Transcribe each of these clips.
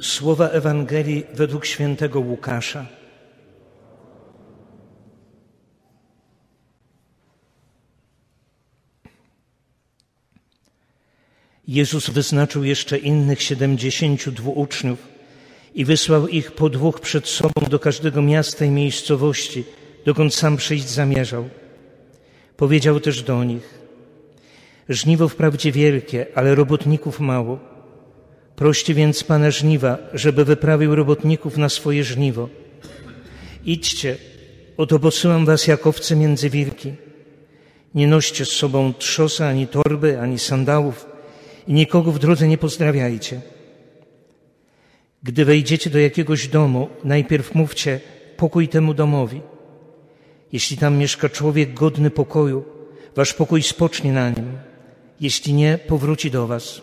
Słowa Ewangelii według świętego Łukasza. Jezus wyznaczył jeszcze innych siedemdziesięciu dwóch uczniów i wysłał ich po dwóch przed sobą do każdego miasta i miejscowości, dokąd sam przyjść zamierzał. Powiedział też do nich: Żniwo wprawdzie wielkie, ale robotników mało. Proście więc Pana żniwa, żeby wyprawił robotników na swoje żniwo. Idźcie, oto posyłam was jak owce między wilki. Nie noście z sobą trzosa, ani torby, ani sandałów i nikogo w drodze nie pozdrawiajcie. Gdy wejdziecie do jakiegoś domu, najpierw mówcie pokój temu domowi. Jeśli tam mieszka człowiek godny pokoju, wasz pokój spocznie na nim. Jeśli nie, powróci do was.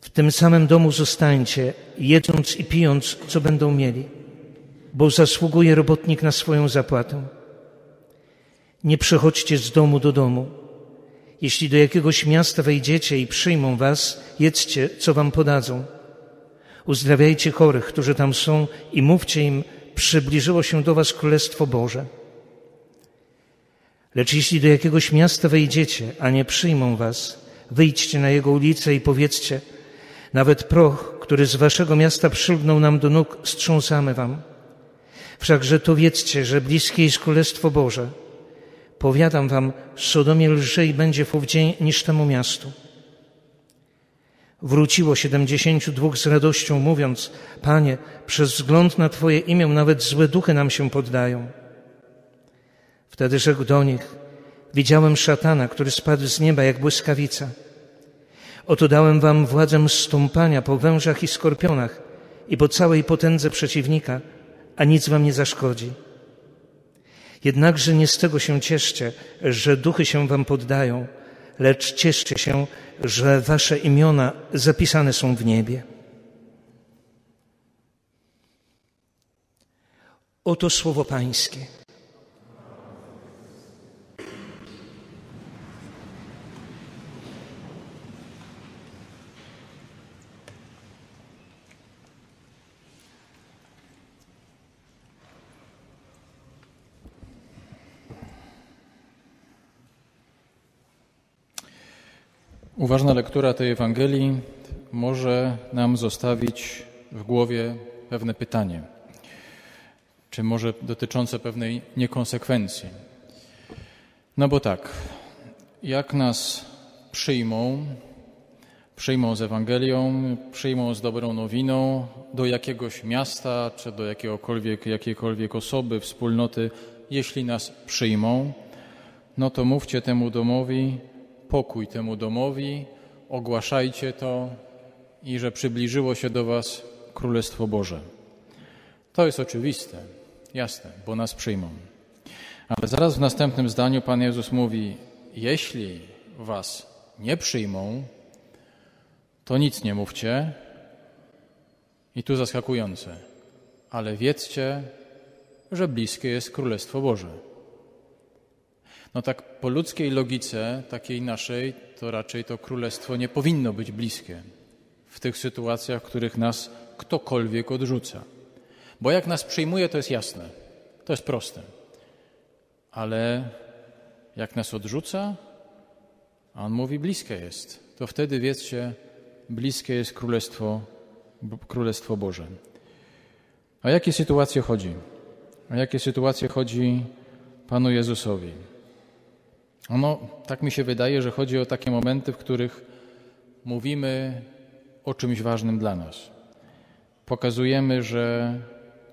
W tym samym domu zostańcie, jedząc i pijąc, co będą mieli, bo zasługuje robotnik na swoją zapłatę. Nie przechodźcie z domu do domu. Jeśli do jakiegoś miasta wejdziecie i przyjmą was, jedzcie, co wam podadzą. Uzdrawiajcie chorych, którzy tam są i mówcie im, przybliżyło się do was Królestwo Boże. Lecz jeśli do jakiegoś miasta wejdziecie, a nie przyjmą was, wyjdźcie na jego ulicę i powiedzcie, nawet proch, który z waszego miasta przylgnął nam do nóg, strząsamy wam. Wszakże to wiedzcie, że bliskie jest Królestwo Boże. Powiadam wam, Sodomie lżej będzie w dzień niż temu miastu. Wróciło siedemdziesięciu dwóch z radością, mówiąc, Panie, przez wzgląd na Twoje imię nawet złe duchy nam się poddają. Wtedy rzekł do nich, widziałem szatana, który spadł z nieba jak błyskawica. Oto dałem wam władzę stąpania po wężach i skorpionach i po całej potędze przeciwnika, a nic wam nie zaszkodzi. Jednakże nie z tego się cieszcie, że duchy się wam poddają, lecz cieszcie się, że wasze imiona zapisane są w niebie. Oto słowo Pańskie. Uważna lektura tej Ewangelii może nam zostawić w głowie pewne pytanie, czy może dotyczące pewnej niekonsekwencji. No bo tak, jak nas przyjmą, przyjmą z Ewangelią, przyjmą z dobrą nowiną do jakiegoś miasta, czy do jakiegokolwiek, jakiejkolwiek osoby, wspólnoty, jeśli nas przyjmą, no to mówcie temu domowi, pokój temu domowi, ogłaszajcie to i że przybliżyło się do Was Królestwo Boże. To jest oczywiste, jasne, bo nas przyjmą. Ale zaraz w następnym zdaniu Pan Jezus mówi: Jeśli Was nie przyjmą, to nic nie mówcie. I tu zaskakujące, ale wiedzcie, że bliskie jest Królestwo Boże. No tak po ludzkiej logice, takiej naszej, to raczej to królestwo nie powinno być bliskie w tych sytuacjach, w których nas ktokolwiek odrzuca. Bo jak nas przyjmuje, to jest jasne, to jest proste. Ale jak nas odrzuca, a on mówi, bliskie jest, to wtedy wiedzcie, bliskie jest Królestwo, Królestwo Boże. O jakie sytuacje chodzi? O jakie sytuacje chodzi Panu Jezusowi? Ono, tak mi się wydaje, że chodzi o takie momenty, w których mówimy o czymś ważnym dla nas. Pokazujemy, że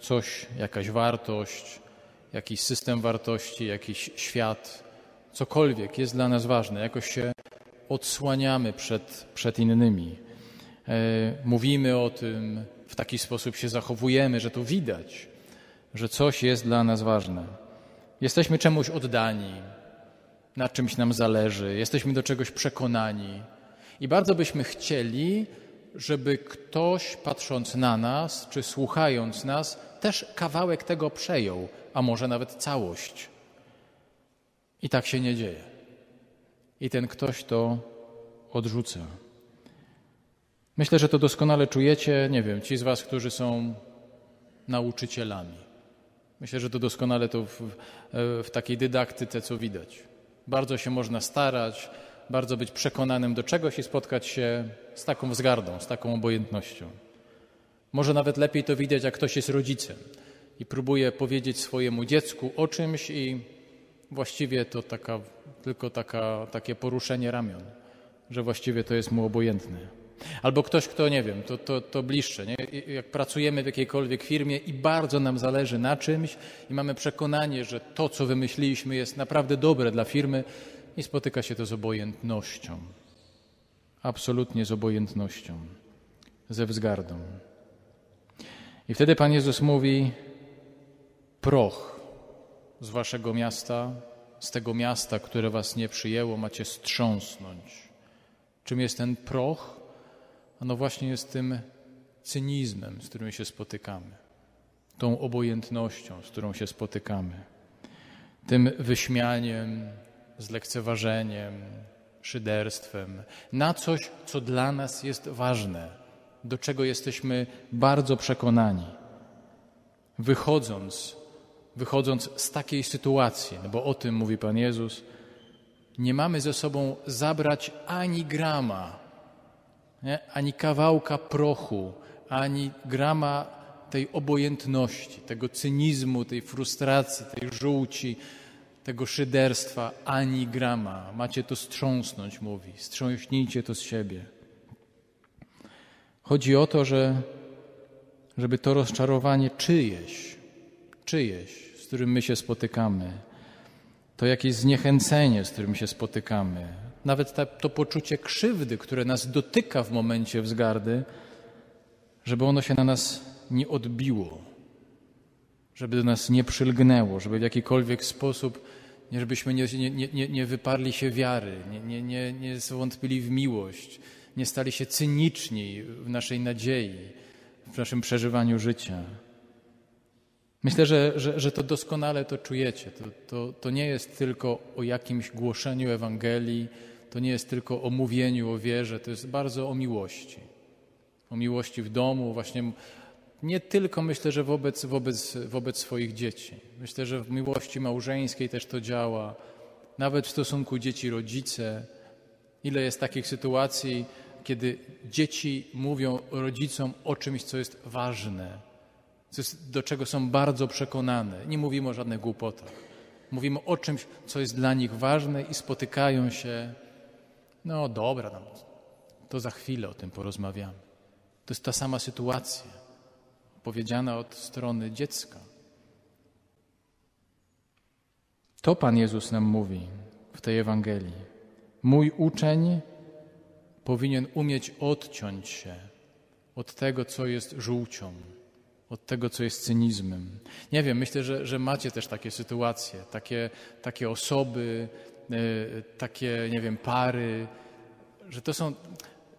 coś, jakaś wartość, jakiś system wartości, jakiś świat, cokolwiek jest dla nas ważne, jakoś się odsłaniamy przed, przed innymi. E, mówimy o tym, w taki sposób się zachowujemy, że to widać, że coś jest dla nas ważne. Jesteśmy czemuś oddani, na czymś nam zależy, jesteśmy do czegoś przekonani i bardzo byśmy chcieli, żeby ktoś patrząc na nas czy słuchając nas też kawałek tego przejął, a może nawet całość. I tak się nie dzieje. I ten ktoś to odrzuca. Myślę, że to doskonale czujecie, nie wiem, ci z Was, którzy są nauczycielami. Myślę, że to doskonale to w, w takiej dydaktyce, co widać. Bardzo się można starać, bardzo być przekonanym do czegoś i spotkać się z taką wzgardą, z taką obojętnością. Może nawet lepiej to widać, jak ktoś jest rodzicem i próbuje powiedzieć swojemu dziecku o czymś i właściwie to taka, tylko taka, takie poruszenie ramion, że właściwie to jest mu obojętne. Albo ktoś, kto, nie wiem, to, to, to bliższe, nie? jak pracujemy w jakiejkolwiek firmie i bardzo nam zależy na czymś i mamy przekonanie, że to, co wymyśliliśmy jest naprawdę dobre dla firmy i spotyka się to z obojętnością. Absolutnie z obojętnością, ze wzgardą. I wtedy Pan Jezus mówi: Proch z waszego miasta, z tego miasta, które was nie przyjęło, macie strząsnąć. Czym jest ten proch? No właśnie jest tym cynizmem, z którym się spotykamy, tą obojętnością, z którą się spotykamy, tym wyśmianiem, zlekceważeniem, szyderstwem. Na coś, co dla nas jest ważne, do czego jesteśmy bardzo przekonani. Wychodząc, wychodząc z takiej sytuacji, no bo o tym mówi Pan Jezus, nie mamy ze sobą zabrać ani grama nie? ani kawałka prochu, ani grama tej obojętności, tego cynizmu, tej frustracji, tej żółci, tego szyderstwa, ani grama. Macie to strząsnąć, mówi. Strząśnijcie to z siebie. Chodzi o to, że żeby to rozczarowanie czyjeś, czyjeś, z którym my się spotykamy, to jakieś zniechęcenie, z którym się spotykamy, nawet ta, to poczucie krzywdy, które nas dotyka w momencie wzgardy, żeby ono się na nas nie odbiło, żeby do nas nie przylgnęło, żeby w jakikolwiek sposób, żebyśmy nie, nie, nie, nie wyparli się wiary, nie, nie, nie, nie zwątpili w miłość, nie stali się cyniczni w naszej nadziei, w naszym przeżywaniu życia. Myślę, że, że, że to doskonale to czujecie. To, to, to nie jest tylko o jakimś głoszeniu Ewangelii, to nie jest tylko o mówieniu o wierze, to jest bardzo o miłości. O miłości w domu, właśnie nie tylko myślę, że wobec, wobec, wobec swoich dzieci. Myślę, że w miłości małżeńskiej też to działa, nawet w stosunku dzieci-rodzice. Ile jest takich sytuacji, kiedy dzieci mówią rodzicom o czymś, co jest ważne, do czego są bardzo przekonane. Nie mówimy o żadnych głupotach. Mówimy o czymś, co jest dla nich ważne i spotykają się no dobra, no, to za chwilę o tym porozmawiamy. To jest ta sama sytuacja, powiedziana od strony dziecka. To Pan Jezus nam mówi w tej Ewangelii. Mój uczeń powinien umieć odciąć się od tego, co jest żółcią, od tego, co jest cynizmem. Nie wiem, myślę, że, że macie też takie sytuacje, takie, takie osoby, takie, nie wiem, pary, że to są.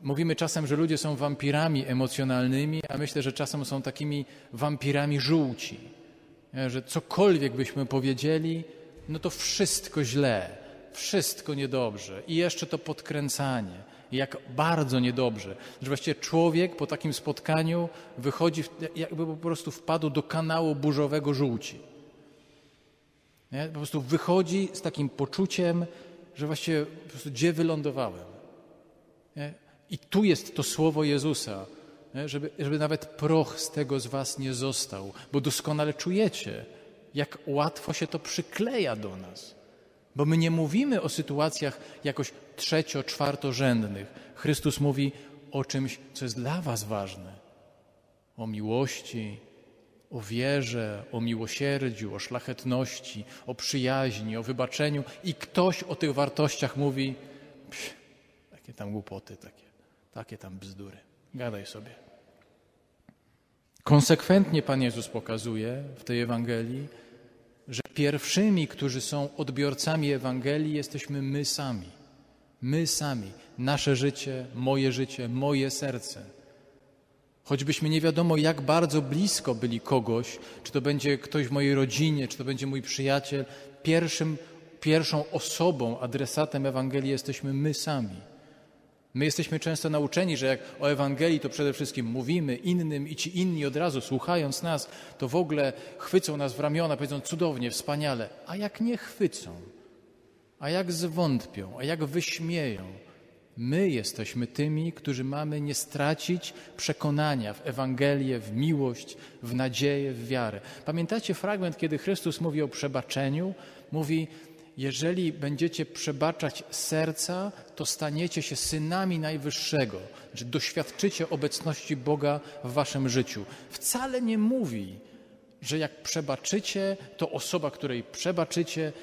Mówimy czasem, że ludzie są wampirami emocjonalnymi, a myślę, że czasem są takimi wampirami żółci. Że cokolwiek byśmy powiedzieli, no to wszystko źle, wszystko niedobrze. I jeszcze to podkręcanie. Jak bardzo niedobrze. Że właściwie człowiek po takim spotkaniu wychodzi, jakby po prostu wpadł do kanału burzowego żółci. Nie? Po prostu wychodzi z takim poczuciem, że właściwie po prostu gdzie wylądowałem. Nie? I tu jest to słowo Jezusa, żeby, żeby nawet proch z tego z was nie został, bo doskonale czujecie, jak łatwo się to przykleja do nas. Bo my nie mówimy o sytuacjach jakoś trzecio, czwartorzędnych. Chrystus mówi o czymś, co jest dla was ważne. O miłości, o wierze, o miłosierdziu, o szlachetności, o przyjaźni, o wybaczeniu i ktoś o tych wartościach mówi psz, takie tam głupoty, takie, takie tam bzdury. Gadaj sobie. Konsekwentnie Pan Jezus pokazuje w tej Ewangelii, że pierwszymi, którzy są odbiorcami Ewangelii, jesteśmy my sami. My sami. Nasze życie, moje życie, moje serce. Choćbyśmy nie wiadomo, jak bardzo blisko byli kogoś, czy to będzie ktoś w mojej rodzinie, czy to będzie mój przyjaciel, pierwszym, pierwszą osobą, adresatem Ewangelii jesteśmy my sami. My jesteśmy często nauczeni, że jak o Ewangelii to przede wszystkim mówimy innym i ci inni od razu słuchając nas, to w ogóle chwycą nas w ramiona, powiedzą cudownie, wspaniale. A jak nie chwycą, a jak zwątpią, a jak wyśmieją, my jesteśmy tymi, którzy mamy nie stracić przekonania w Ewangelię, w miłość, w nadzieję, w wiarę. Pamiętacie fragment, kiedy Chrystus mówi o przebaczeniu? Mówi, jeżeli będziecie przebaczać serca, to staniecie się synami Najwyższego, że doświadczycie obecności Boga w waszym życiu. Wcale nie mówi, że jak przebaczycie, to osoba, której przebaczycie,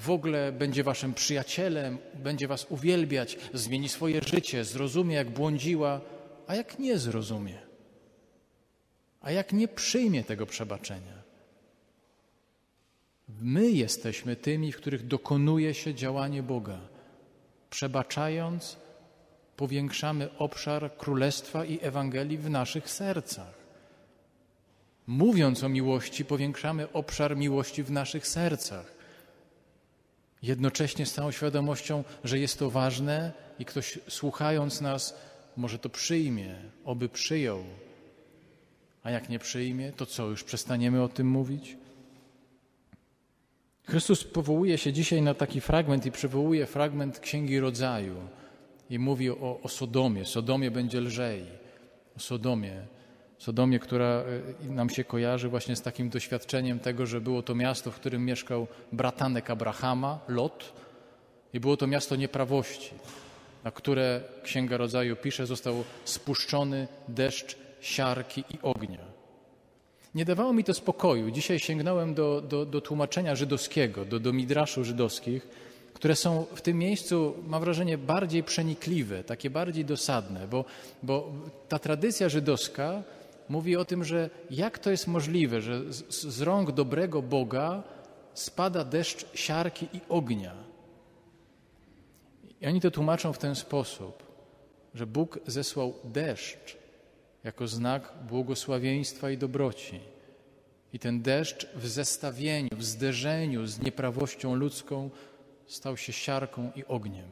w ogóle będzie waszym przyjacielem, będzie was uwielbiać, zmieni swoje życie, zrozumie, jak błądziła, a jak nie zrozumie, a jak nie przyjmie tego przebaczenia. My jesteśmy tymi, w których dokonuje się działanie Boga. Przebaczając, powiększamy obszar Królestwa i Ewangelii w naszych sercach. Mówiąc o miłości, powiększamy obszar miłości w naszych sercach. Jednocześnie z całą świadomością, że jest to ważne i ktoś słuchając nas może to przyjmie, oby przyjął. A jak nie przyjmie, to co, już przestaniemy o tym mówić? Chrystus powołuje się dzisiaj na taki fragment i przywołuje fragment Księgi Rodzaju i mówi o, o Sodomie. Sodomie będzie lżej. O Sodomie. Sodomie, która e, nam się kojarzy właśnie z takim doświadczeniem tego, że było to miasto, w którym mieszkał bratanek Abrahama, Lot, i było to miasto nieprawości, na które Księga Rodzaju pisze, został spuszczony deszcz siarki i ognia. Nie dawało mi to spokoju. Dzisiaj sięgnąłem do, do, do tłumaczenia żydowskiego, do, do midraszu żydowskich, które są w tym miejscu, mam wrażenie, bardziej przenikliwe, takie bardziej dosadne, bo, bo ta tradycja żydowska mówi o tym, że jak to jest możliwe, że z, z rąk dobrego Boga spada deszcz siarki i ognia. I oni to tłumaczą w ten sposób, że Bóg zesłał deszcz, jako znak błogosławieństwa i dobroci. I ten deszcz w zestawieniu, w zderzeniu z nieprawością ludzką stał się siarką i ogniem.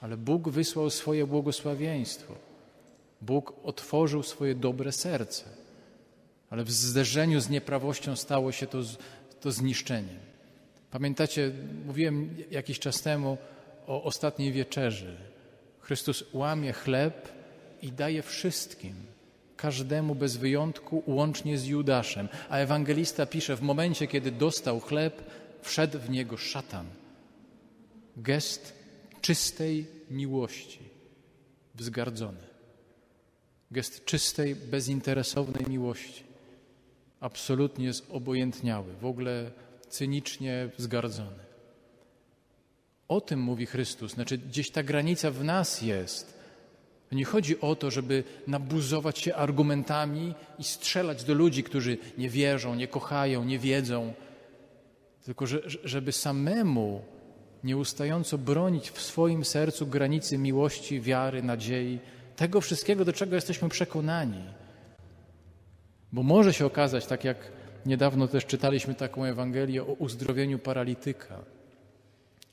Ale Bóg wysłał swoje błogosławieństwo. Bóg otworzył swoje dobre serce. Ale w zderzeniu z nieprawością stało się to, to zniszczeniem. Pamiętacie, mówiłem jakiś czas temu o ostatniej wieczerzy. Chrystus łamie chleb i daje wszystkim, każdemu bez wyjątku, łącznie z Judaszem. A ewangelista pisze, w momencie, kiedy dostał chleb, wszedł w niego szatan. Gest czystej miłości, wzgardzony. Gest czystej, bezinteresownej miłości. Absolutnie zobojętniały, w ogóle cynicznie wzgardzony. O tym mówi Chrystus, znaczy gdzieś ta granica w nas jest nie chodzi o to, żeby nabuzować się argumentami i strzelać do ludzi, którzy nie wierzą, nie kochają, nie wiedzą, tylko że, żeby samemu nieustająco bronić w swoim sercu granicy miłości, wiary, nadziei, tego wszystkiego, do czego jesteśmy przekonani. Bo może się okazać, tak jak niedawno też czytaliśmy taką Ewangelię o uzdrowieniu paralityka,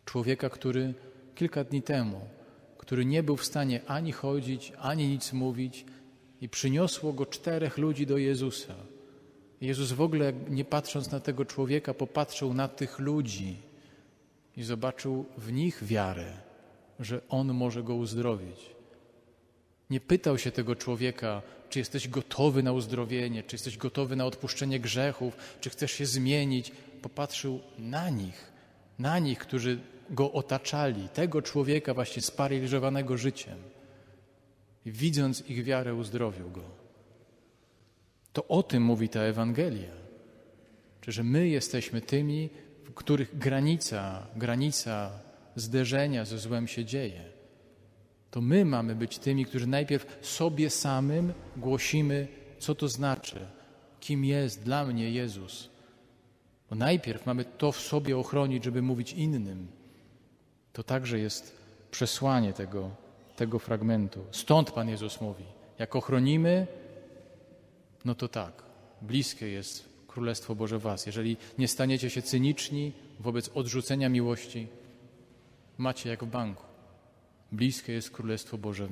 człowieka, który kilka dni temu który nie był w stanie ani chodzić, ani nic mówić, i przyniosło go czterech ludzi do Jezusa. Jezus w ogóle, nie patrząc na tego człowieka, popatrzył na tych ludzi i zobaczył w nich wiarę, że on może go uzdrowić. Nie pytał się tego człowieka, czy jesteś gotowy na uzdrowienie, czy jesteś gotowy na odpuszczenie grzechów, czy chcesz się zmienić. Popatrzył na nich, na nich, którzy go otaczali, tego człowieka właśnie sparaliżowanego życiem. I widząc ich wiarę, uzdrowił go. To o tym mówi ta Ewangelia. Czy że my jesteśmy tymi, w których granica, granica zderzenia ze złem się dzieje. To my mamy być tymi, którzy najpierw sobie samym głosimy, co to znaczy, kim jest dla mnie Jezus. Bo najpierw mamy to w sobie ochronić, żeby mówić innym. To także jest przesłanie tego, tego fragmentu. Stąd Pan Jezus mówi: jak ochronimy, no to tak, bliskie jest Królestwo Boże Was. Jeżeli nie staniecie się cyniczni wobec odrzucenia miłości, macie jak w banku. Bliskie jest Królestwo Boże w